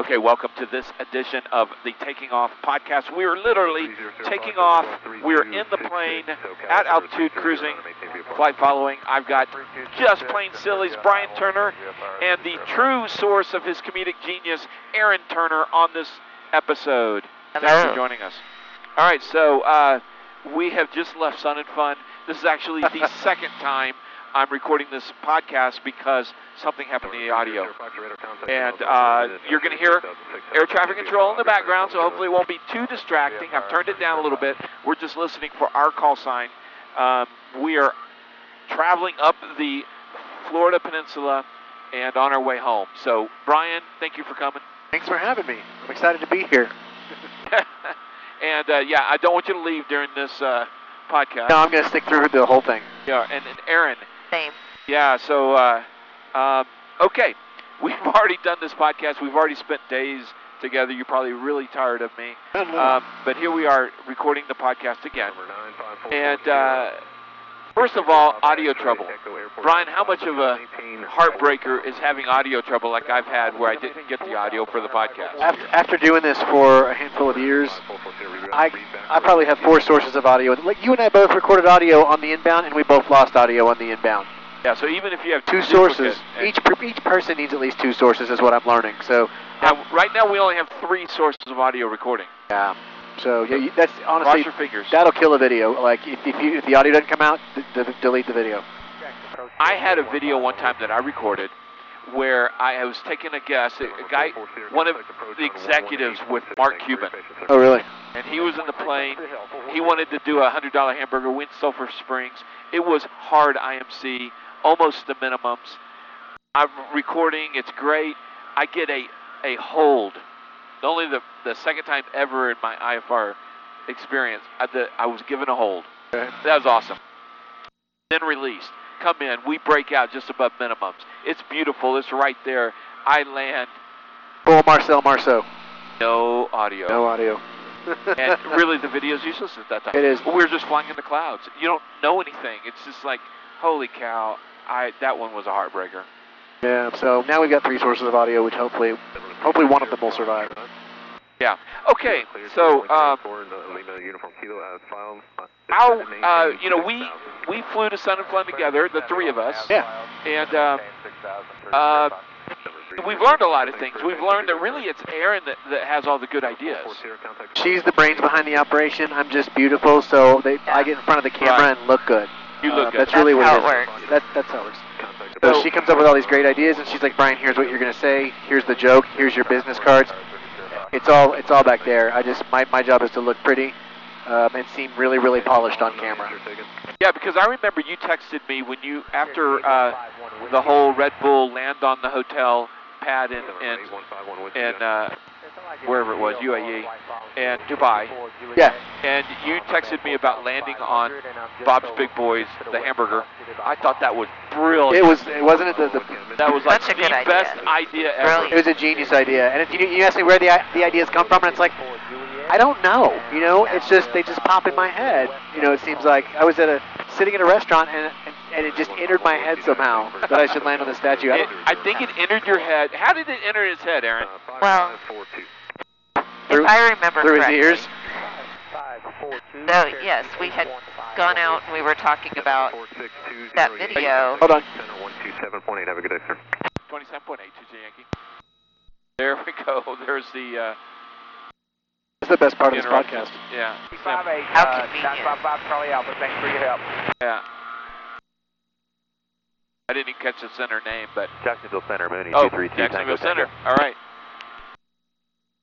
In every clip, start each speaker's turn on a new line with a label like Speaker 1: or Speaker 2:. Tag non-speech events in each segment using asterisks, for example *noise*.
Speaker 1: Okay, welcome to this edition of the Taking Off podcast. We are literally taking off. We're in the plane at altitude cruising, flight following. I've got Just Plane Silly's, Bryan Turner, and the true source of his comedic genius, Eren Turner, on this episode. Thanks for joining us. All right, so uh, we have just left Sun and Fun. This is actually the *laughs* second time I'm recording this podcast because something happened to the audio. And uh, you're going to hear air traffic control in the background, so hopefully it won't be too distracting. I've turned it down a little bit. We're just listening for our call sign. Um, we are traveling up the Florida Peninsula and on our way home. So, Bryan, thank you for coming.
Speaker 2: Thanks for having me. I'm excited to be here. *laughs*
Speaker 1: and uh, yeah, I don't want you to leave during this uh, podcast.
Speaker 2: No, I'm going to stick through the whole thing.
Speaker 1: Yeah, and, and Eren,
Speaker 3: Same.
Speaker 1: Yeah, so, uh, um, okay. *laughs* We've already done this podcast. We've already spent days together. You're probably really tired of me. Um, but here we are recording the podcast again. And, uh, first of all, audio trouble. Bryan, how much of a heartbreaker is having audio trouble like I've had where I didn't get the audio for the podcast?
Speaker 2: after, after doing this for a handful of years, I, I probably have four sources of audio. Like you and I both recorded audio on the inbound, and we both lost audio on the inbound.
Speaker 1: Yeah, so even if you have
Speaker 2: Two sources. Each per- each person needs at least two sources, is what I'm learning. So,
Speaker 1: Now, right now we only have three sources of audio recording.
Speaker 2: yeah. So yeah, you, that's honestly that'll kill a video. Like if, if you if the audio doesn't come out, delete the video.
Speaker 1: I had a video one time that I recorded where I was taking a guess. A, a guy, one of the executives with Mark Cuban,
Speaker 2: Oh really?
Speaker 1: and he was in the plane. He wanted to do a hundred dollar hamburger, win Sulphur Springs. It was hard IMC, almost the minimums. I'm recording. It's great. I get a a hold. Only the the second time ever in my IFR experience I, the, I was given a hold. That was awesome. Then released. Come in. We break out just above minimums. It's beautiful. It's right there. I land.
Speaker 2: Full Marcel Marceau.
Speaker 1: No audio.
Speaker 2: No audio. *laughs*
Speaker 1: and really, the video is useless at that time.
Speaker 2: It is.
Speaker 1: We were just flying in the clouds. You don't know anything. It's just like, holy cow! I that one was a heartbreaker.
Speaker 2: Yeah. So now we've got three sources of audio, which hopefully, hopefully one of them will survive.
Speaker 1: Yeah. Okay. So, um, how? Uh, you know, we we flew to Sun and Fun together, the three of us.
Speaker 2: Yeah.
Speaker 1: And um, uh, we've learned a lot of things. We've learned that really it's Eren that, that has all the good ideas.
Speaker 2: She's the brains behind the operation. I'm just beautiful, so they, I get in front of the camera
Speaker 1: Right.
Speaker 2: and look good.
Speaker 1: You look
Speaker 2: Uh,
Speaker 1: good.
Speaker 2: That's really
Speaker 3: That's
Speaker 2: what it
Speaker 3: it
Speaker 2: is.
Speaker 3: works.
Speaker 2: That, that's how it works. So she comes up with all these great ideas, and she's like, Bryan, here's what you're gonna say. Here's the joke. Here's your business cards. It's all it's all back there. I just my my job is to look pretty um, and seem really really polished on camera.
Speaker 1: Yeah, because I remember you texted me when you after uh, the whole Red Bull land on the hotel pad in in, in uh, wherever it was, UAE, and Dubai,
Speaker 2: Yeah.
Speaker 1: and you texted me about landing on Bob's Big Boys, the hamburger. I thought that was brilliant.
Speaker 2: It was it wasn't it the, the
Speaker 1: that was like
Speaker 3: Such a
Speaker 1: the
Speaker 3: good idea.
Speaker 1: best idea ever.
Speaker 3: Brilliant.
Speaker 2: it was a genius idea. And if you you ask me where the the ideas come from, and it's like I don't know. You know, it's just they just pop in my head. You know, it seems like I was at a sitting at a restaurant and and, and it just entered my head somehow that I should land on the statue. I
Speaker 1: It, I think it entered your head. How did it enter his head, Eren?
Speaker 3: Well,
Speaker 2: Through-
Speaker 3: if I remember
Speaker 2: through his
Speaker 3: correctly.
Speaker 2: ears.
Speaker 3: So yes, we had gone out and we were talking about that video.
Speaker 2: Hold on.
Speaker 4: Have a good day, sir.
Speaker 1: 27.8 Tuesday Yankee. There we go. There's the uh,
Speaker 2: That's the best part of this
Speaker 1: interruption.
Speaker 2: podcast.
Speaker 1: Yeah.
Speaker 5: Five eight,
Speaker 3: How
Speaker 5: uh,
Speaker 3: convenient.
Speaker 5: nine five five Charlie Alpha. Thanks for your help.
Speaker 1: Yeah. I didn't even catch the center name, but
Speaker 4: Jacksonville Center, Mooney,
Speaker 1: oh,
Speaker 4: 232
Speaker 1: Jacksonville
Speaker 4: Tango
Speaker 1: Center. All right,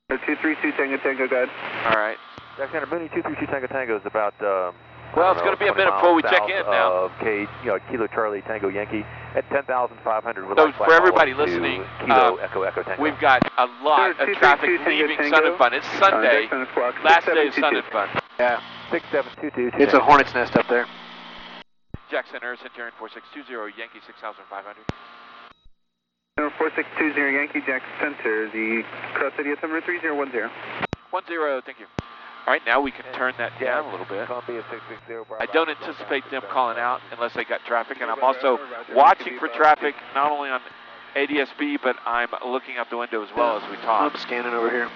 Speaker 4: 232 Tango Tango, go
Speaker 1: all right.
Speaker 4: Jackson Center, Mooney, 232 Tango Tango is about, um,
Speaker 1: Well, it's
Speaker 4: don't
Speaker 1: gonna be a minute before we check in now.
Speaker 4: Of K, you know, Kilo Charlie Tango Yankee at 10,500.
Speaker 1: So
Speaker 4: like
Speaker 1: for everybody
Speaker 4: all up to
Speaker 1: listening,
Speaker 4: Kilo
Speaker 1: uh,
Speaker 4: Echo Echo Tango.
Speaker 1: We've got a lot of traffic leaving Sun and Fun. It's Sunday, last day of Sun and Fun.
Speaker 2: Yeah.
Speaker 4: 6722.
Speaker 2: It's a hornet's nest up there.
Speaker 1: Jack Center, Centurion 4620, Yankee 6500.
Speaker 4: Number 4620 Yankee Jack Center, the cross idiot number 3010.
Speaker 1: One zero, thank you. All right, now we can turn that down a little bit. I don't anticipate them calling out unless they got traffic, and I'm also watching for traffic not only on ADSB, but I'm looking out the window as well as we talk.
Speaker 2: I'm scanning over here.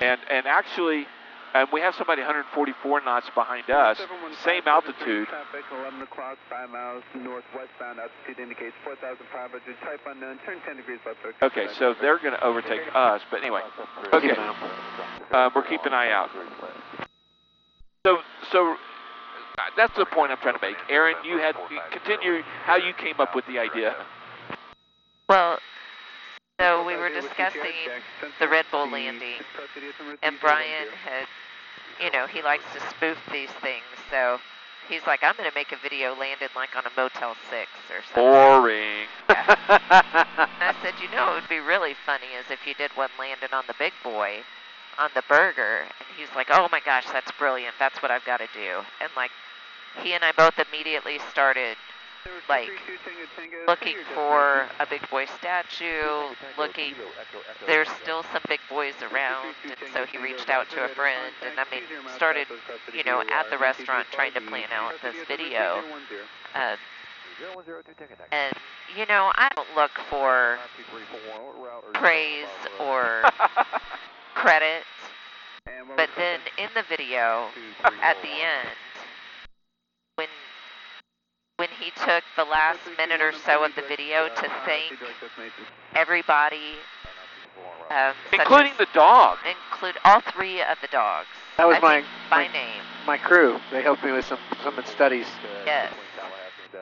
Speaker 1: And and actually, um, we have somebody 144 knots behind us, same altitude.
Speaker 4: Traffic 11 o'clock, 5 miles northwestbound. Altitude indicates 4,500. Type unknown. Turn 10 degrees left.
Speaker 1: Okay, so they're going to overtake us, but anyway. Okay, uh, we're keeping an eye out. So so that's the point I'm trying to make. Eren, you had continue how you came up with the idea.
Speaker 3: Well, so we were discussing the Red Bull landing, and Bryan had, you know, he likes to spoof these things, so he's like, I'm going to make a video landing like on a Motel 6 or something.
Speaker 1: Boring. *laughs*
Speaker 3: And I said, you know, it would be really funny is if you did one landing on the big boy, on the burger. And he's like, oh my gosh, that's brilliant. That's what I've got to do. And like, he and I both immediately started like looking for a big boy statue, looking. There's still some big boys around, and so he reached out to a friend, and I mean, started, you know, at the restaurant trying to plan out this video. Um, and you know, I don't look for praise or *laughs* credit, but then in the video at the end, when he took the last minute or so of the video to thank everybody, um,
Speaker 1: Including
Speaker 3: as-
Speaker 1: the dog.
Speaker 3: include all three of the dogs.
Speaker 2: That was
Speaker 3: I
Speaker 2: my,
Speaker 3: by
Speaker 2: my
Speaker 3: name.
Speaker 2: my crew. They helped me with some some studies.
Speaker 3: Yes.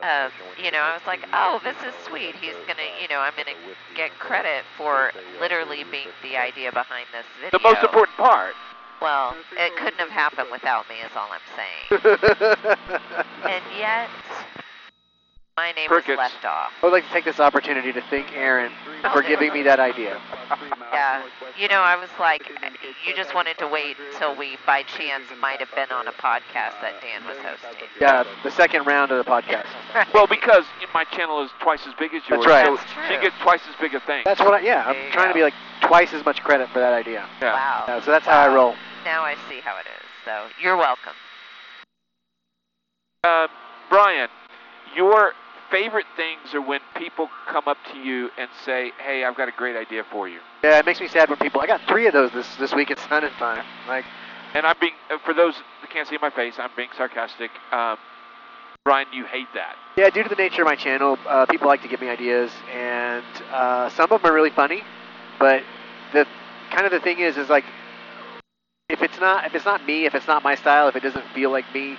Speaker 3: Um, you know, I was like, oh, this is sweet. He's gonna, you know, I'm gonna get credit for literally being the idea behind this video.
Speaker 1: The most important part.
Speaker 3: Well, it couldn't have happened without me, is all I'm saying. *laughs* and yet, my name
Speaker 1: Crickets.
Speaker 3: was left off.
Speaker 2: I would like to take this opportunity to thank
Speaker 3: Eren
Speaker 2: for giving me that idea. *laughs*
Speaker 3: Yeah, you know, I was like, you just wanted to wait until we, by chance, might have been on a podcast that Dan was hosting.
Speaker 2: Yeah, the second round of the podcast. *laughs*
Speaker 1: Well, because my channel is twice as big as yours,
Speaker 2: That's right.
Speaker 1: so
Speaker 3: That's
Speaker 1: she gets twice as big a thing.
Speaker 2: That's what I, yeah,
Speaker 3: There
Speaker 2: I'm trying to be like twice as much credit for that idea.
Speaker 1: Yeah.
Speaker 3: Wow.
Speaker 2: Yeah, so that's how I roll.
Speaker 3: Now I see how it is. So you're welcome.
Speaker 1: Uh, Bryan, your favorite things are when people come up to you and say, "Hey, I've got a great idea for you."
Speaker 2: Yeah, it makes me sad when people. I got three of those this this week at Sun and Fun. Like,
Speaker 1: And I'm being, uh, for those that can't see my face, I'm being sarcastic. Um, Bryan, you hate that.
Speaker 2: yeah, due to the nature of my channel, uh, people like to give me ideas, and uh, some of them are really funny. But the kind of the thing is, is like, if it's not if it's not me, if it's not my style, if it doesn't feel like me,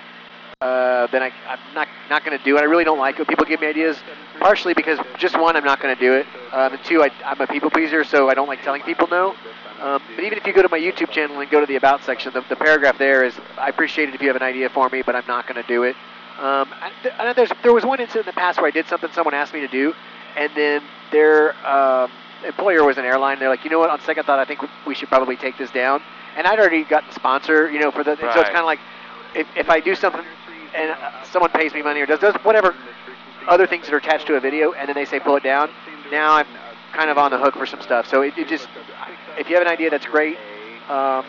Speaker 2: uh, then I, I'm not not going to do it. I really don't like when people give me ideas, partially because just one, I'm not going to do it, um, and two, I, I'm a people pleaser, so I don't like telling people no. Um, but even if you go to my YouTube channel and go to the About section, the, the paragraph there is, I appreciate it if you have an idea for me, but I'm not going to do it. Um, I, th- I know there's, there was one incident in the past where I did something someone asked me to do, and then their um, employer was an airline. They're like, you know what? On second thought, I think we should probably take this down. And I'd already gotten sponsor, you know, for the. and So it's kind of like, if, if I do something and uh, someone pays me money or does, does whatever other things that are attached to a video, and then they say pull it down, now I'm kind of on the hook for some stuff. So it, it just, if you have an idea, that's great. Um,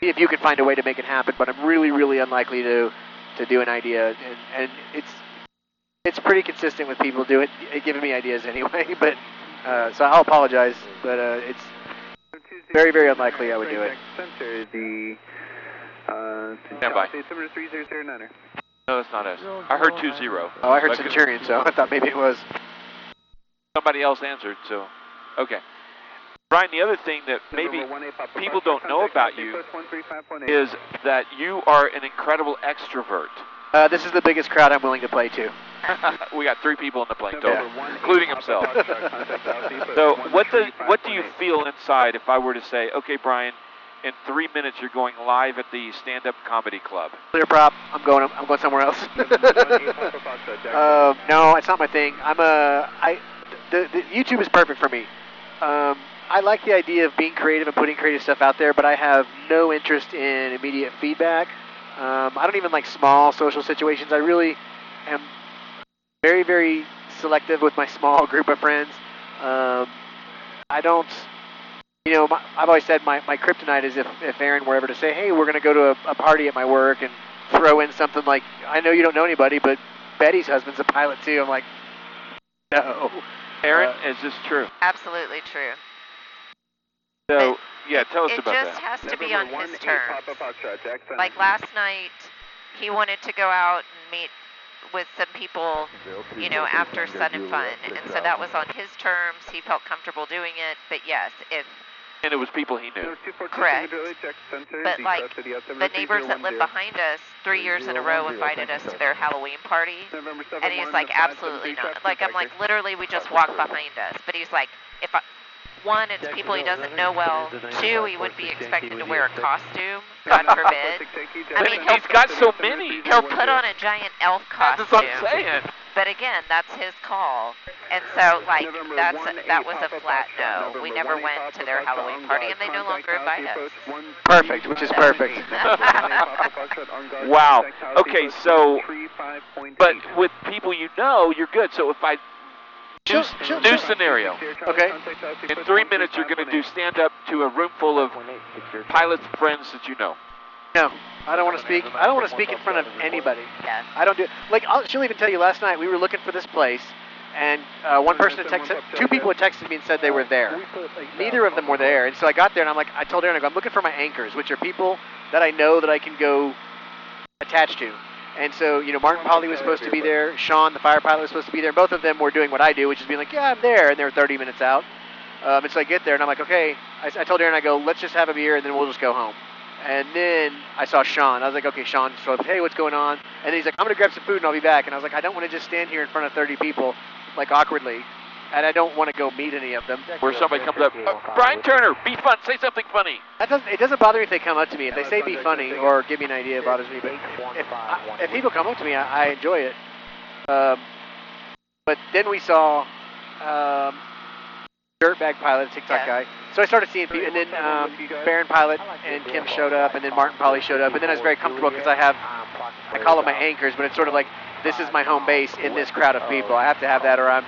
Speaker 2: if you can find a way to make it happen, but I'm really, really unlikely to to do an idea, and, and it's it's pretty consistent with people doing giving me ideas anyway. *laughs* But uh, so I'll apologize, but uh, it's very, very unlikely I would do it.
Speaker 1: Stand by.
Speaker 4: 3009er.
Speaker 1: No, that's not us. I heard two zero.
Speaker 2: Oh, I heard
Speaker 1: Like,
Speaker 2: Centurion, so I thought maybe it was.
Speaker 1: Somebody else answered, so okay. Bryan, the other thing that maybe people don't know about you is that you are an incredible extrovert.
Speaker 2: Uh, this is the biggest crowd I'm willing to play to. *laughs*
Speaker 1: we got three people in the plane
Speaker 2: Yeah.
Speaker 1: total, including himself. *laughs* So, what do what do you feel inside if I were to say, okay, Bryan, in three minutes you're going live at the Stand Up Comedy Club?
Speaker 2: Clear prop. I'm going. I'm going somewhere else. um, *laughs* no, it's not my thing. I'm a. I. The, the YouTube is perfect for me. Um, I like the idea of being creative and putting creative stuff out there, but I have no interest in immediate feedback. Um, I don't even like small social situations. I really am very, very selective with my small *laughs* group of friends. Um, I don't, you know, my, I've always said my, my kryptonite is if, if Eren were ever to say, hey, we're going to go to a, a party at my work and throw in something like, I know you don't know anybody, but Betty's husband's a pilot too. I'm like, no.
Speaker 1: Eren,
Speaker 2: Uh,
Speaker 1: is this true?
Speaker 3: Absolutely true.
Speaker 1: So, yeah, tell us about that.
Speaker 3: it just has to be on
Speaker 4: 1,
Speaker 3: his terms.
Speaker 4: Papa Foxtrot, Jackson.
Speaker 3: Like last night, he wanted to go out and meet with some people, you know, after Sun and Fun, and so that was on his terms. He felt comfortable doing it. But yes, if
Speaker 1: And it was people he knew.
Speaker 3: Correct.
Speaker 4: Ridley, check center,
Speaker 3: But, like, the neighbors that live behind us three years in a row invited us to their Halloween party. And he's like, absolutely not. Like, I'm like, literally, we just walk behind us. But he's like, if I, one, it's people he doesn't know well. Two, he would be expected to wear a costume. God forbid. I mean,
Speaker 1: he's got so many.
Speaker 3: He'll put on a giant elf costume.
Speaker 1: That's what. I'm saying.
Speaker 3: But again, that's his call. And so, like, that's that was a flat no. We never went to their Halloween party, and they no longer invite us.
Speaker 2: Perfect, which is perfect.
Speaker 1: Wow. Okay, so- But with people you know, you're good. So if I new,
Speaker 2: Chill- chill-
Speaker 1: new
Speaker 2: chill.
Speaker 1: scenario,
Speaker 2: Okay.
Speaker 1: in three minutes you're going to do stand up to a room full of pilots friends that you know.
Speaker 2: No, I don't want to speak. I don't want to speak in front of anybody. I don't do like. I'll, she'll even tell you. Last night we were looking for this place, and uh, one person had texted, two people had texted me and said they were there. Neither of them were there, and so I got there and I'm like, I told Eren, I go, I'm looking for my anchors, which are people that I know that I can go attach to. And so, you know, Martin Pauly was supposed to be there. Sean, the fire pilot, was supposed to be there. Both of them were doing what I do, which is being like, yeah, I'm there, and they're 30 minutes out. Um, and so I get there, and I'm like, okay. I, I told Eren, I go, let's just have a beer, and then we'll just go home. And then I saw Sean. I was like, okay, Sean. So I was hey, what's going on? And then he's like, I'm gonna grab some food and I'll be back. And I was like, I don't want to just stand here in front of 30 people, like awkwardly, and I don't want to go meet any of them.
Speaker 1: Where somebody comes up, "Uh, Bryan Turner, be fun, say something funny.
Speaker 2: That doesn't. It doesn't bother me if they come up to me. If they say be funny or give me an idea, it bothers me. But if I, if people come up to me, I, I enjoy it. Um, but then we saw um, Dirtbag Pilot, TikTok
Speaker 3: Yeah.
Speaker 2: guy. So I started seeing people, and then um, Baron Pilot and Kim showed up, and then Martin Pauly showed up, and then I was very comfortable because I have, I call them my anchors, but it's sort of like this is my home base in this crowd of people. I have to have that, or I'm,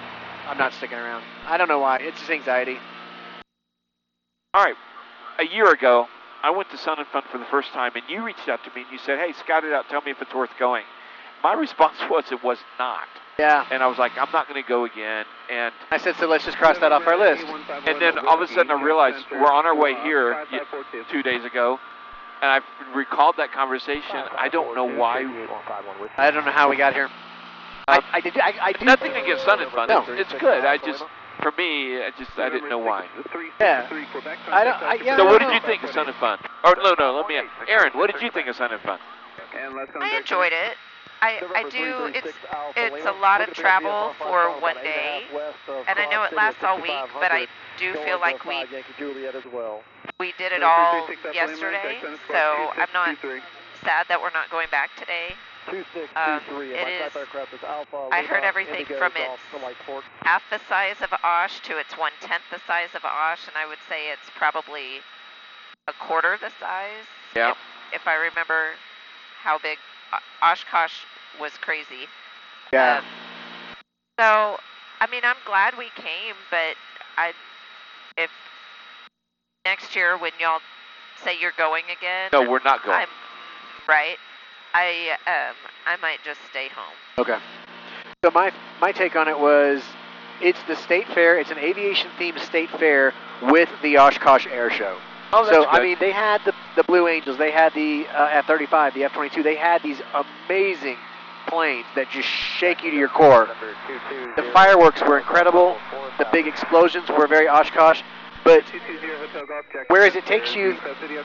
Speaker 2: I'm not sticking around. I don't know why. It's just anxiety.
Speaker 1: All right, a year ago, I went to Sun and Fun for the first time, and you reached out to me and you said, hey, scout it out, tell me if it's worth going. My response *laughs* was it was not.
Speaker 2: Yeah.
Speaker 1: And I was like, I'm not going to go again. And
Speaker 2: I said, so let's just cross that off our list.
Speaker 1: And then all of a sudden I realized we're on our way here two days ago, and I recalled that conversation. I don't know why.
Speaker 2: I don't know how we got here. I, I did. I, I do.
Speaker 1: Nothing against Sun and Fun.
Speaker 2: No.
Speaker 1: It's, it's good. I just, for me, I just I didn't know why.
Speaker 2: Yeah. I don't- I- yeah,
Speaker 1: So what did you think of Sun and Fun? Or no, no. Let me. ask. Eren, what did you think of Sun and Fun?
Speaker 3: I enjoyed it. I, I do. It's it's a lot of travel for one day, and I know it lasts all week, but I do feel like we we did it all yesterday, so I'm not sad that we're not going back today. Um, it is. I heard everything from its half the size of Osh to its one tenth the size of Osh, and I would say it's probably a quarter the size.
Speaker 1: Yeah.
Speaker 3: If, if I remember how big O- Oshkosh was crazy.
Speaker 2: Yeah.
Speaker 3: Um, so, I mean, I'm glad we came, but I, if next year when y'all say you're going again,
Speaker 1: No, we're not going.
Speaker 3: I'm right. I um I might just stay home.
Speaker 2: Okay. So my my take on it was, it's the state fair. It's an aviation themed state fair with the Oshkosh Air Show.
Speaker 1: oh, that's
Speaker 2: so I mean, they had the the Blue Angels, they had the uh, F-35, the F-22. They had these amazing planes that just shake you to your core. The fireworks were incredible. The big explosions were very Oshkosh. But whereas it takes you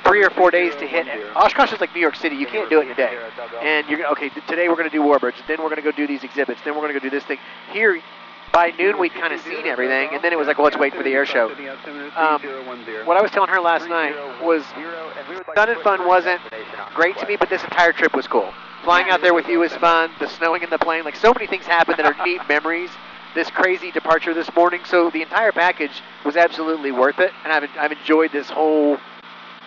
Speaker 2: three or four days to hit, Oshkosh is like New York City. You can't do it in a day. And you're okay. Today we're going to do Warbirds. Then we're going to go do these exhibits. Then we're going to go do this thing. Here, by noon we'd kind of seen everything, and then it was like, well, let's wait for the air show. Um, what I was telling her last night was Sun and Fun wasn't great to me, but this entire trip was cool. Flying out there with you was fun. The snowing in the plane, like so many things happened that are neat memories. This crazy departure this morning, so the entire package was absolutely worth it, and I've I've enjoyed this whole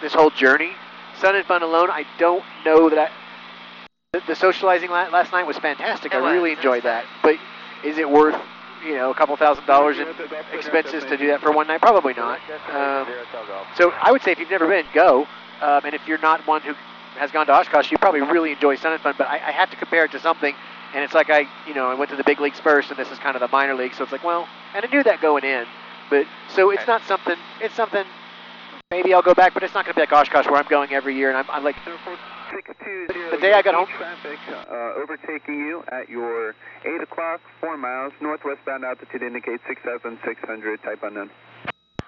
Speaker 2: this whole journey. Sun and Fun alone, I don't know that I. The, the socializing last night was fantastic.
Speaker 3: It
Speaker 2: I really
Speaker 3: was
Speaker 2: enjoyed that. But is it worth, you know, a couple thousand dollars in expenses to do that for one night? Probably not. Um, so I would say if you've never been, go. Um, and if you're not one who has gone to Oshkosh, you probably really enjoy Sun and Fun. But I, I have to compare it to something, and it's like I, you know, I went to the big leagues first, and this is kind of the minor league. So it's like, well, and I knew that going in. But so it's not something. It's something. Maybe I'll go back, but it's not going to be like Oshkosh where I'm going every year, and I'm, I'm like, The day I got home-
Speaker 4: Traffic uh, overtaking you at your 8 o'clock, 4 miles, northwestbound altitude indicates 6,600, type unknown.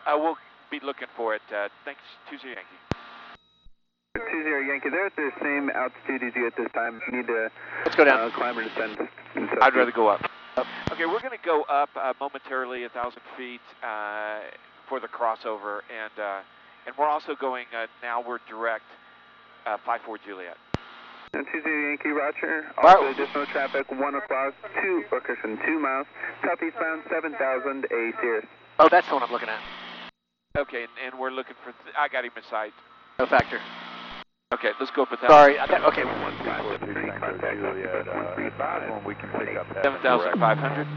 Speaker 1: Uh, we'll be looking for it. Uh, thanks, Tuesday Yankee.
Speaker 4: 20 Yankee, they're at the same altitude as you at this time. You need to
Speaker 2: let's go down.
Speaker 4: uh, climb or descend. so
Speaker 1: I'd rather go up. Okay, we're going to go up uh, momentarily, a thousand feet uh, for the crossover, and uh, and we're also going uh, now. We're direct uh, five four Juliet.
Speaker 4: And Tuesday Yankee, Roger.
Speaker 2: Wow.
Speaker 4: Also additional traffic, 1 o'clock, 2, or cushion, 2 miles, southeastbound 7,000, A Cirrus.
Speaker 2: Oh, that's the one I'm looking at.
Speaker 1: Okay, and, and we're looking for. Th- I got him in sight.
Speaker 2: No factor.
Speaker 1: Okay, let's go up with that.
Speaker 2: Sorry. I, that, okay.
Speaker 1: Seven thousand five hundred.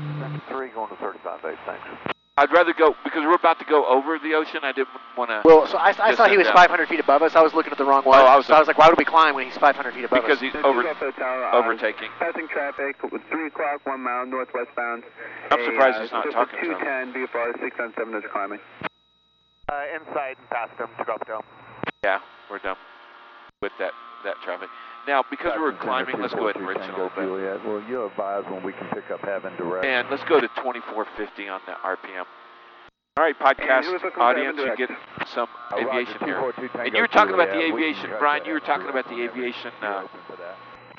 Speaker 5: Three going to 35 base, thanks.
Speaker 1: I'd rather go because we're about to go over the ocean. I didn't want to
Speaker 2: Well, so I, I saw he was
Speaker 1: Yeah.
Speaker 2: 500 feet above us. I was looking at the wrong one.
Speaker 1: Oh, I was-
Speaker 2: so I was like, why would we climb when he's 500 feet above
Speaker 1: because
Speaker 2: us?
Speaker 1: Because
Speaker 4: he's
Speaker 1: over
Speaker 4: is Alpha Tower, uh,
Speaker 1: overtaking.
Speaker 4: Passing traffic, 3 o'clock, 1 mile, northwestbound.
Speaker 1: I'm
Speaker 4: A,
Speaker 1: surprised
Speaker 4: uh,
Speaker 1: he's not
Speaker 4: Super
Speaker 1: talking to him.
Speaker 4: 210, VFR 697 is climbing.
Speaker 5: Uh, inside and past them to Gulf Dome.
Speaker 1: Yeah, we're done with that that traffic. Now, because we're climbing, let's go ahead and bridge it a little bit.
Speaker 6: Juliet, will you advise when we can pick up having direct?
Speaker 1: And let's go to 2450 on the RPM. All right, podcast
Speaker 4: And who is looking for
Speaker 1: audience, you get some
Speaker 6: Uh, Roger,
Speaker 1: aviation here.
Speaker 6: 242
Speaker 1: And you were talking about the aviation, Bryan. You were talking about the aviation uh,
Speaker 6: open for that.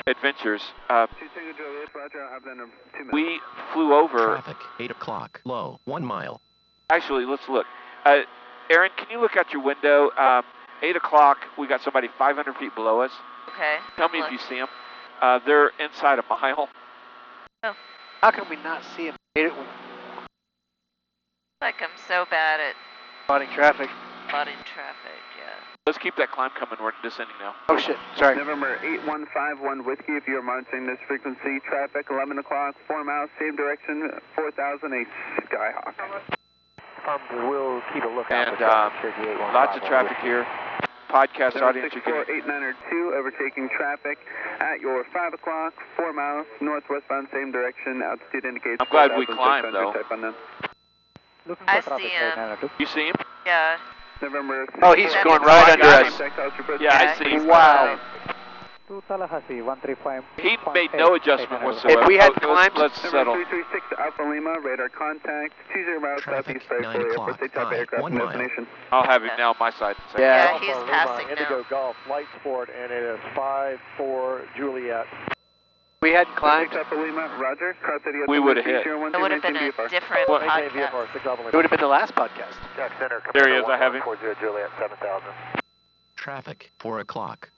Speaker 1: adventures. Uh,
Speaker 4: 2 Tango Juliet, Roger, I'll have that in 2 minutes.
Speaker 1: we flew over.
Speaker 7: Traffic, 8 o'clock, low, 1 mile.
Speaker 1: Actually, let's look. Uh, Eren, can you look out your window? Um, 8 o'clock, we got somebody 500 feet below us.
Speaker 3: Okay.
Speaker 1: Tell me
Speaker 3: Look.
Speaker 1: if you see them. Uh, they're inside a mile. Oh.
Speaker 2: How can we not see them? It-
Speaker 3: Like I'm so bad at
Speaker 2: Spotting traffic.
Speaker 3: spotting traffic. Yeah.
Speaker 1: Let's keep that climb coming. We're descending now.
Speaker 2: Oh shit. Sorry.
Speaker 4: November 8151 Whiskey, if you are monitoring this frequency, traffic 11 o'clock, 4 miles, same direction, 4000, a Skyhawk.
Speaker 5: Um, we'll keep a lookout
Speaker 1: And
Speaker 5: for traffic. Cherokee 815
Speaker 1: lots of traffic
Speaker 5: Whiskey.
Speaker 1: here. Podcast
Speaker 4: November
Speaker 1: audience, you're getting
Speaker 4: 64892, overtaking traffic at your 5 o'clock, 4 miles, northwestbound, same direction, altitude indicates
Speaker 1: I'm glad we climbed, though.
Speaker 4: type unknown.
Speaker 3: I see him.
Speaker 1: You see him?
Speaker 3: Yeah.
Speaker 4: November
Speaker 2: Oh, he's
Speaker 4: 64892,
Speaker 2: going right under us.
Speaker 4: contact
Speaker 1: Yeah, I see.
Speaker 3: he's
Speaker 2: Wow.
Speaker 5: To Tallahassee, 135.
Speaker 1: He made no adjustment whatsoever.
Speaker 2: If we had
Speaker 1: Oh, let's-
Speaker 2: climbed-
Speaker 1: let's settle.
Speaker 4: November 336 Alpha Lima, radar contact, 20 miles
Speaker 7: Traffic,
Speaker 4: southeast by
Speaker 7: 9
Speaker 4: Florida
Speaker 7: o'clock,
Speaker 4: Airport, take type
Speaker 7: five,
Speaker 4: aircraft
Speaker 7: one mile.
Speaker 1: I'll have him now on my side. in a second.
Speaker 2: Yeah.
Speaker 3: Yeah, he's
Speaker 5: Alpha
Speaker 3: passing
Speaker 5: Lima, Indigo
Speaker 3: now.
Speaker 5: Golf, Flight Sport, and it is 5-4 Juliet.
Speaker 2: We hadn't climbed.
Speaker 4: Lima, Roger.
Speaker 1: We would've hit.
Speaker 3: It would have been a different
Speaker 1: What-
Speaker 3: podcast.
Speaker 5: VFR,
Speaker 2: It would have been the last podcast.
Speaker 5: Jack Center,
Speaker 1: There he is, I have him.
Speaker 5: 40 Juliet, 7000.
Speaker 7: Traffic, 4 o'clock.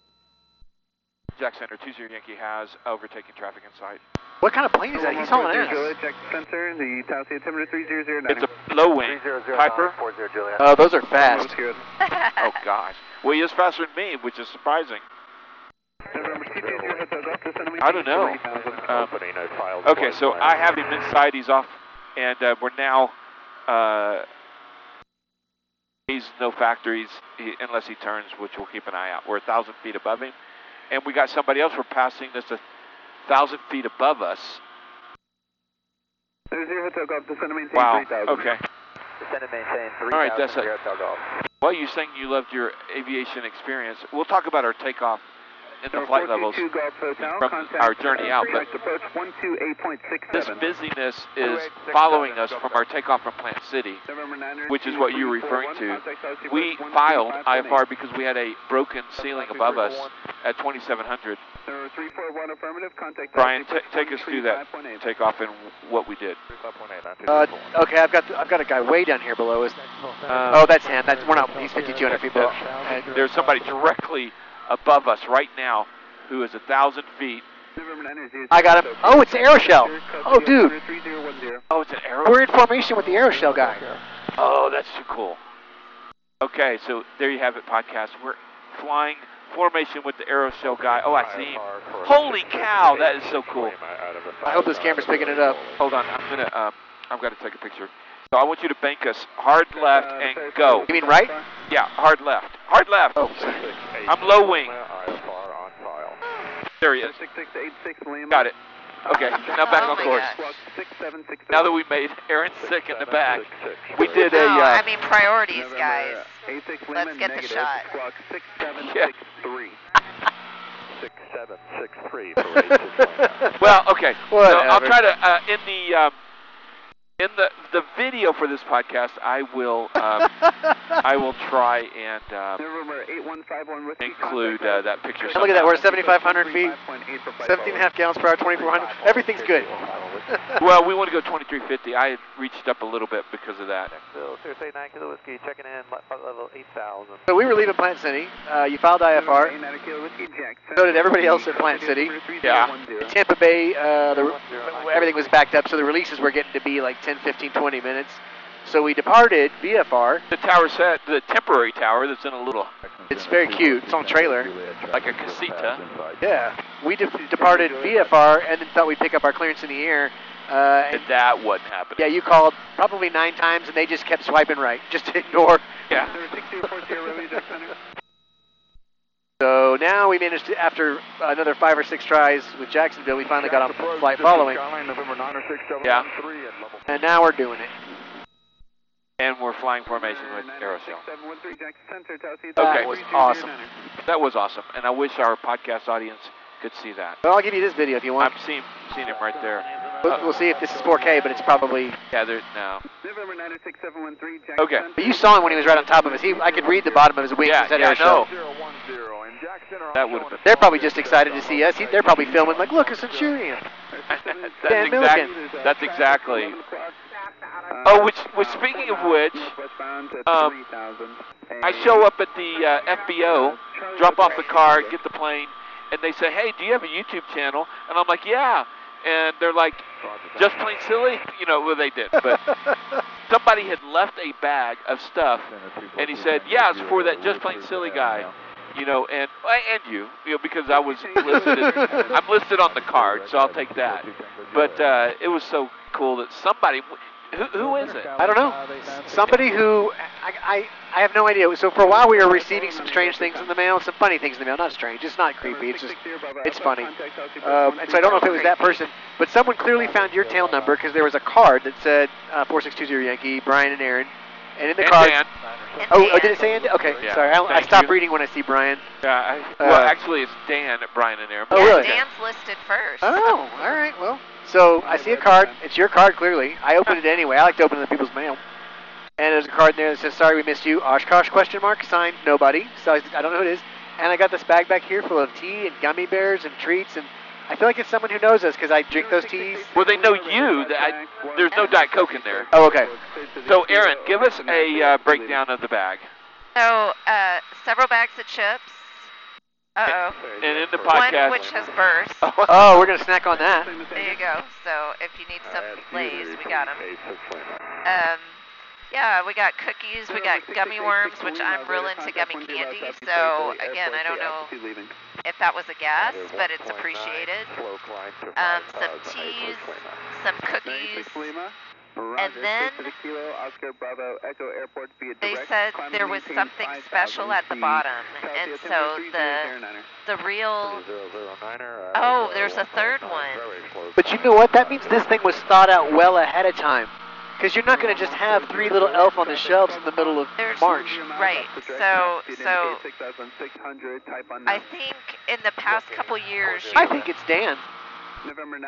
Speaker 1: Jack Center, 20 Yankee has overtaking traffic in sight.
Speaker 2: What kind of plane is that? He's hauling ass.
Speaker 4: Juliet, Jack Center, the Tallahassee altimeter 3009.
Speaker 1: It's a low wing.
Speaker 5: 300
Speaker 1: Piper?
Speaker 5: 40 Juliet.
Speaker 2: Oh, those are fast.
Speaker 4: Most good. *laughs* *laughs*
Speaker 1: Oh gosh. Well, he is faster than me, which is surprising.
Speaker 4: November 220 Hotel Golf, descend and
Speaker 1: I don't know. Um,
Speaker 5: Opening, no files.
Speaker 1: Okay, so I have him inside. He's off, and uh, we're now. Uh, he's no factor. He's he, unless he turns, which we'll keep an eye out. We're a thousand feet above him, and we got somebody else. We're passing that's a thousand feet above us.
Speaker 4: There's your Hotel Golf, descend and maintain
Speaker 1: Wow.
Speaker 4: 3000.
Speaker 1: Okay.
Speaker 5: Descend and maintain 3000
Speaker 1: All right, that's
Speaker 5: at
Speaker 1: Well, you saying you loved your aviation experience. We'll talk about our takeoff and the flight levels.
Speaker 4: 422 Golf Hotel,
Speaker 1: from our journey out,
Speaker 4: Freeway
Speaker 1: but-
Speaker 4: approach 128.67.
Speaker 1: This busyness is following us from our takeoff from Plant City. Which is what you're referring to.
Speaker 4: 241, contact Tallahassee
Speaker 1: We filed IFR because we had a broken ceiling above us at 2700.
Speaker 4: 341 affirmative, contact
Speaker 1: Bryan,
Speaker 4: Tallahassee
Speaker 1: take us through that
Speaker 4: 135.8.
Speaker 1: takeoff and what we did.
Speaker 2: Uh, okay, I've got I've got a guy way down here below us.
Speaker 1: Uh,
Speaker 2: Oh, that's him. That's we're not. He's 5,200 feet below.
Speaker 1: There's somebody directly above us right now who is a thousand feet.
Speaker 4: November 9er, zero
Speaker 2: I got him. Oh, it's the Aeroshell. Oh, dude.
Speaker 1: Oh, it's an arrow.
Speaker 2: We're in formation with the Aeroshell guy.
Speaker 1: Oh, that's too cool. Okay, so there you have it, podcast. We're flying formation with the Aeroshell guy. Oh, I see him. Holy cow, that is so cool.
Speaker 2: I hope this camera's picking it up.
Speaker 1: Hold on, I'm gonna. Um, I've got to take a picture. So I want you to bank us hard left
Speaker 4: Uh,
Speaker 1: and go.
Speaker 2: You mean right?
Speaker 1: Yeah, hard left. Hard left.
Speaker 2: Oh,
Speaker 1: I'm low wing.
Speaker 5: IFR on file.
Speaker 1: There he is.
Speaker 4: 6686 Lima.
Speaker 1: Got it. Okay, *laughs* now back
Speaker 3: Oh
Speaker 1: on course.
Speaker 4: Six seven six.
Speaker 1: Now that we made Eren sick in the back, we did a.
Speaker 3: No,
Speaker 1: Uh,
Speaker 3: I mean priorities, guys.
Speaker 4: Eight six
Speaker 3: Let's
Speaker 4: Lehman,
Speaker 3: get the shot.
Speaker 4: Squawk six seven
Speaker 1: Yeah.
Speaker 4: six three.
Speaker 5: 6763 for 8619. *laughs*
Speaker 1: well, okay. So I'll try to uh, in the um, in the the video for this podcast. I will um, *laughs* I will try and um,
Speaker 4: November eight one five one with
Speaker 1: include uh, that picture.
Speaker 2: And look at that, we're 7,500 feet,
Speaker 4: 17
Speaker 2: 17 and a half gallons per hour, 2,400. Everything's good. *laughs*
Speaker 1: Well, we want to go 2350. I had reached up a little bit because of that.
Speaker 5: Bill, Cirrus 9 Whiskey, checking in, level 8000.
Speaker 2: So we were leaving Plant City. Uh, you filed IFR. So did everybody else at Plant City.
Speaker 1: Yeah.
Speaker 2: Tampa Bay, uh, the, everything was backed up, so the releases were getting to be like 10, 15, 20 minutes. So we departed VFR.
Speaker 1: The tower set, the temporary tower that's in a little
Speaker 2: It's very cute. It's on a trailer.
Speaker 1: like a casita.
Speaker 2: Yeah. We de- departed VFR and then thought we'd pick up our clearance in the air. Uh, and
Speaker 1: And that wasn't happening.
Speaker 2: yeah, you called probably nine times and they just kept swiping right. Just to *laughs* ignore.
Speaker 1: Yeah.
Speaker 2: So now we managed to, after another five or six tries with Jacksonville, we finally got on flight following.
Speaker 1: Yeah.
Speaker 2: And now we're doing it.
Speaker 1: And we're flying formation with Aeroshell.
Speaker 2: That
Speaker 1: Okay.
Speaker 2: was awesome.
Speaker 1: That was awesome, and I wish our podcast audience could see that.
Speaker 2: Well, I'll give you this video if you want.
Speaker 1: I'm seeing seeing him right there.
Speaker 2: We'll, we'll see if this is 4K, but it's probably.
Speaker 1: Yeah, there now.
Speaker 4: November 96713,
Speaker 1: Okay.
Speaker 2: But you saw him when he was right on top of us. He, I could read the bottom of his wings.
Speaker 1: Yeah,
Speaker 2: and said
Speaker 1: yeah,
Speaker 2: air show.
Speaker 1: That would have.
Speaker 2: They're probably just excited to see us. He, they're probably filming like, look, it's a Centurion. *laughs*
Speaker 1: that's
Speaker 2: Dan
Speaker 1: exactly. That's exactly. Oh, which, which speaking of which, um, I show up at the uh, FBO, drop off the car, get the plane, and they say, "Hey, do you have a YouTube channel?" And I'm like, "Yeah." And they're like, "Just Plane Silly," you know. Well, they did, but *laughs* somebody had left a bag of stuff, and he said, "Yeah, it's for that Just Plane Silly guy." You know, and and you, you know, because I was listed. I'm listed on the card, so I'll take that. But uh, it was so cool that somebody. Who, who is it?
Speaker 2: I don't know. Somebody who I, I I have no idea. So for a while we were receiving some strange things in the mail, some funny things in the mail. Not strange. It's not creepy. It's just it's funny. Um, and so I don't know if it was that person, but someone clearly found your tail number because there was a card that said uh, 4620 Yankee, Bryan and Eren, and in the
Speaker 1: And
Speaker 2: card.
Speaker 1: Dan.
Speaker 3: And
Speaker 2: Oh, oh, did it say Andy? Okay,
Speaker 1: Yeah.
Speaker 2: sorry. I, I
Speaker 1: Thank
Speaker 2: stopped
Speaker 1: you.
Speaker 2: reading when I see Bryan.
Speaker 1: Yeah, I, well,
Speaker 2: Uh,
Speaker 1: actually, it's Dan Bryan and Eren.
Speaker 2: Oh,
Speaker 3: yeah,
Speaker 2: really?
Speaker 3: Dan's listed first.
Speaker 2: Oh, all right. Well, so I see a card. It's your card, clearly. I opened it anyway. I like to open the people's mail. And there's a card in there that says, "Sorry, we missed you." Oshkosh question mark signed nobody. So I, I don't know who it is. And I got this bag back here full of tea and gummy bears and treats. And I feel like it's someone who knows us because I drink those teas.
Speaker 1: Well, they know you. I, there's no Diet Coke in there.
Speaker 2: Oh, okay.
Speaker 1: So, Aaron, give us a uh, breakdown of the bag.
Speaker 3: So, uh, several bags of chips. Uh oh.
Speaker 1: And in the podcast.
Speaker 3: One which has burst. *laughs*
Speaker 2: Oh, we're gonna snack on that.
Speaker 3: There you go. So if you need some Lay's, we got them. Um, yeah, we got cookies, we got gummy worms, which I'm real into gummy candy. So again, I don't know if that was a gas, but it's appreciated. Um, some teas, some cookies. And then They said there was something special at the bottom, and so the the real. Oh, there's a third one.
Speaker 2: But you know what? That means this thing was thought out well ahead of time. Because you're not going to just have three little elf on the shelves in the middle of
Speaker 3: There's-
Speaker 2: March.
Speaker 3: Right. So so I think in the past couple years,
Speaker 2: I think it's Dan.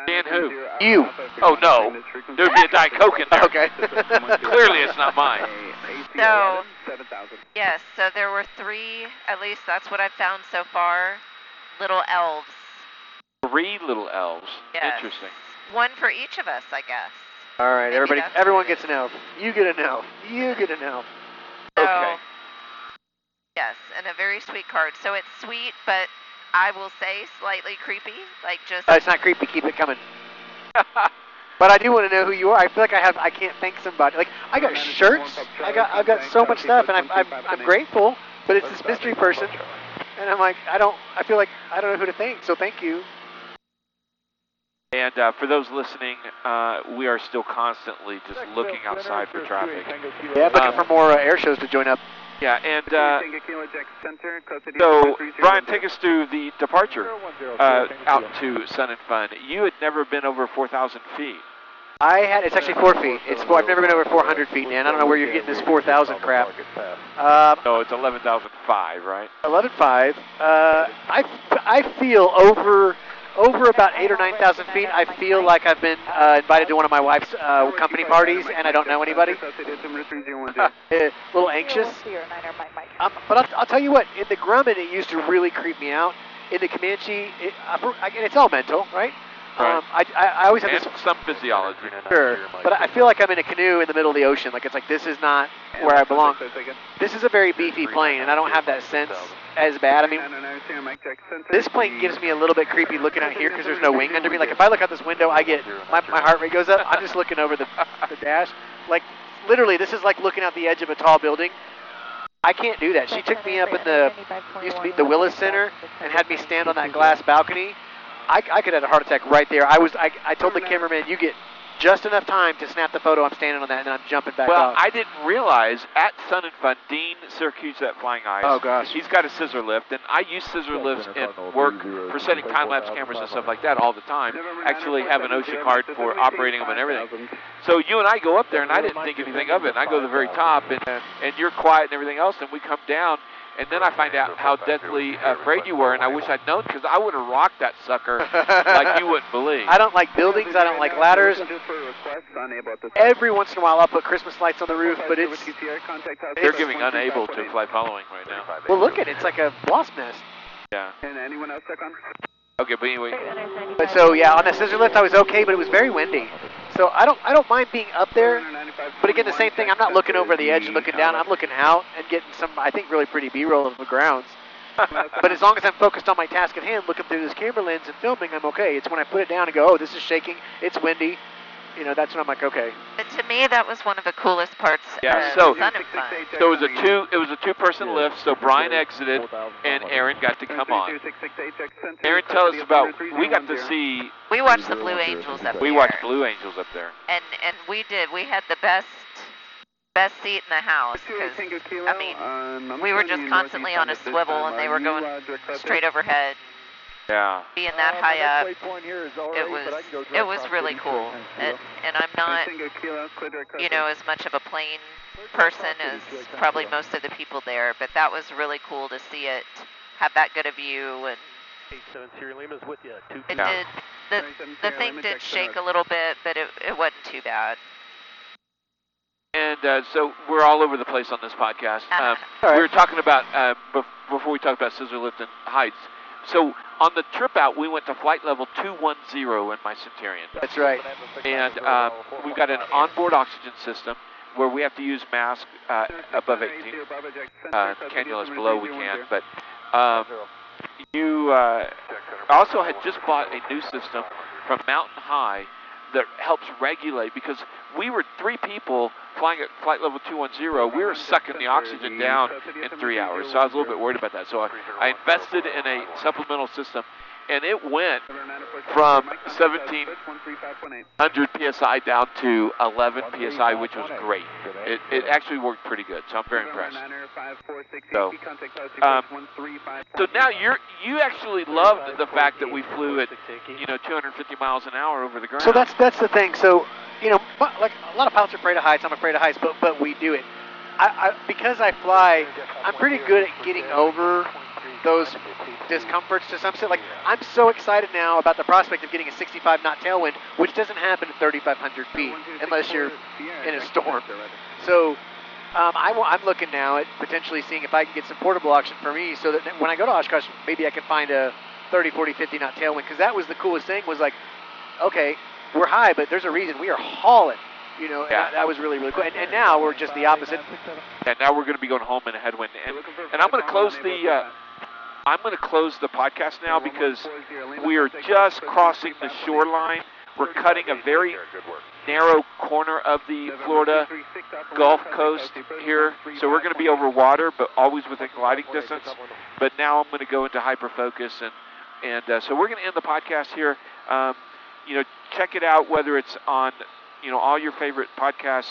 Speaker 1: Dan who?
Speaker 2: You.
Speaker 1: Oh, no. There'd be a Diet Coke in there.
Speaker 2: Okay. *laughs*
Speaker 1: Clearly, it's not mine.
Speaker 3: So- yes. So there were three. At least that's what I've found so far. Little elves.
Speaker 1: Three little elves.
Speaker 3: Yes.
Speaker 1: Interesting.
Speaker 3: One for each of us, I guess.
Speaker 2: All right, everybody.
Speaker 3: that's
Speaker 2: Everyone gets an elf. You get an elf. You get an elf.
Speaker 3: So,
Speaker 1: Okay.
Speaker 3: Yes, and a very sweet card. So it's sweet, but I will say slightly creepy. Like just.
Speaker 2: Uh, it's not creepy. Keep it coming. *laughs* But I do want to know who you are. I feel like I have. I can't thank somebody. Like I got shirts. I got. I've got so much stuff, and I'm. I'm, I'm grateful. But it's this mystery person, and I'm like, I don't. I feel like I don't know who to thank. So thank you.
Speaker 1: And uh, for those listening, uh, we are still constantly just looking outside for traffic.
Speaker 2: Yeah, looking
Speaker 1: Um,
Speaker 2: for more uh, air shows to join up.
Speaker 1: Yeah, and uh,
Speaker 4: Tango Kilo Jack Center, code to
Speaker 1: so
Speaker 4: 130.
Speaker 1: Bryan, take us through the departure uh, out to Sun and Fun. You had never been over 4,000 feet.
Speaker 2: I had it's actually four feet. It's four. I've never been over 400 feet, man. I don't know where you're getting this 4,000 crap. Um,
Speaker 1: No, it's 11,005, right?
Speaker 2: 11.5. Uh, I, I feel over over about eight or nine thousand feet. I feel like I've been uh, invited to one of my wife's uh, company parties, and I don't know anybody. *laughs* a little anxious. Um, but I'll, I'll tell you what. In the Grumman, it used to really creep me out. In the Comanche, it, I, again, it's all mental, right?
Speaker 1: Right.
Speaker 2: Um, I, I, I always have
Speaker 1: And
Speaker 2: this
Speaker 1: some physiology.
Speaker 2: Sure, but I feel like I'm in a canoe in the middle of the ocean. Like it's like this is not where I belong. This is a very beefy plane, and I don't have that sense as bad. I mean, this plane gives me a little bit creepy looking out here because there's no wing under me. Like if I look out this window, I get my, my heart rate goes up. I'm just looking over the, the *laughs* dash. Like literally, this is like looking out the edge of a tall building. I can't do that. She took me up in the used to be the Willis Center and had me stand on that glass balcony. I, I could have had a heart attack right there. I was I, I told the cameraman, you get just enough time to snap the photo. I'm standing on that, and then I'm jumping back up.
Speaker 1: Well,
Speaker 2: off.
Speaker 1: I didn't realize at Sun and Fun, Dean Siracusa at Flying Eyes.
Speaker 2: Oh, gosh.
Speaker 1: He's got a scissor lift, and I use scissor lifts in work for setting time lapse cameras and stuff like that all the time. Actually, have an OSHA card for operating them and everything. So you and I go up there, and I didn't think anything of it. And I go to the very top, and and you're quiet and everything else, and we come down. And then I find out how deathly uh, afraid you were, and I wish I'd known because I would have rocked that sucker like you wouldn't believe. *laughs*
Speaker 2: I don't like buildings. I don't like ladders. Every once in a while, I'll put Christmas lights on the roof, but it's
Speaker 1: They're giving unable to fly following right now.
Speaker 2: well, look at it. It's like a wasp nest.
Speaker 1: Yeah.
Speaker 4: And anyone else check on?
Speaker 1: Okay, but anyway,
Speaker 2: But so yeah, on the scissor lift, I was okay, but it was very windy. So I don't I don't mind being up there. But again, the same thing. I'm not looking over the edge and looking down. I'm looking out and getting some, I think, really pretty B-roll of the grounds. *laughs* but as long as I'm focused on my task at hand, looking through this camera lens and filming, I'm okay. It's when I put it down and go, oh, this is shaking, it's windy. You know, that's when I'm like, okay.
Speaker 3: But to me, that was one of the coolest parts
Speaker 1: Yeah,
Speaker 3: of
Speaker 1: so-
Speaker 3: Sun and Fun.
Speaker 1: so it was a two it was a two person lift. So Bryan exited, and Eren got to come on. Eren, tell us about. We got to see.
Speaker 3: We watched the Blue Angels up there.
Speaker 1: We watched Blue Angels up there.
Speaker 3: and and we did. We had the best best seat in the house because I mean, we were just constantly on a swivel and they were going straight overhead,
Speaker 1: Yeah.
Speaker 3: being that high up. It was it was really cool, and and I'm not you know as much of a plane person as probably most of the people there, but that was really cool to see it have that good a view and it
Speaker 1: Yeah.
Speaker 3: did the the thing did shake a little bit, but it it wasn't too bad.
Speaker 1: And uh, so we're all over the place on this podcast. Um,
Speaker 2: All right.
Speaker 1: We were talking about uh, bef- before we talked about scissor lift and heights. So on the trip out, we went to flight level 210 in my Centurion.
Speaker 2: That's right.
Speaker 1: and um, we've got an onboard oxygen system where we have to use masks uh, above 18. Uh, cannulas below we can, but um, you uh, also had just bought a new system from Mountain High that helps regulate because we were three people flying at flight level 210. We were sucking the oxygen down in three hours, so I was a little bit worried about that. So I, I invested in a supplemental system, and it went from 1700 psi down to 11 psi, which was great. It, it actually worked pretty good, so I'm very impressed. So, um, so now you're you actually loved the fact that we flew at you know 250 miles an hour over the ground.
Speaker 2: So that's that's the thing. So you know, like a lot of pilots are afraid of heights. I'm afraid of heights, but but we do it. I, I because I fly, I'm pretty good at getting over those discomforts to some extent. Like I'm so excited now about the prospect of getting a 65 knot tailwind, which doesn't happen at 3,500 feet unless you're in a storm. So. Um, I, am looking now at potentially seeing if I can get some portable oxygen for me so that when I go to Oshkosh, maybe I can find a 30, 40, 50 knot tailwind. Because that was the coolest thing was like, okay, we're high, but there's a reason we are hauling. You know,
Speaker 1: Yeah.
Speaker 2: that, that was really, really cool. And, and now we're just the opposite.
Speaker 1: and now we're going to be going home in a headwind, and, and I'm going to close the uh, I'm going to close the podcast now because we are just crossing the shoreline. We're cutting a very narrow corner of the Florida Gulf Coast here, so we're going to be over water, but always within gliding distance. But now I'm going to go into hyperfocus, and and uh, so we're going to end the podcast here. Um, you know, check it out whether it's on you know all your favorite podcast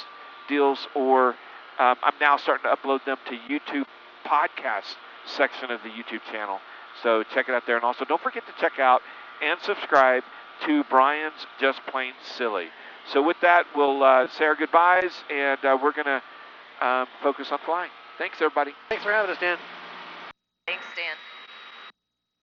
Speaker 1: deals or um, I'm now starting to upload them to YouTube podcast section of the YouTube channel. So check it out there. And also don't forget to check out and subscribe to Bryan's Just Plane Silly. So with that, we'll uh, say our goodbyes, and uh, we're going to um, focus on flying. Thanks, everybody.
Speaker 2: Thanks for having us, Dan.
Speaker 3: Dan.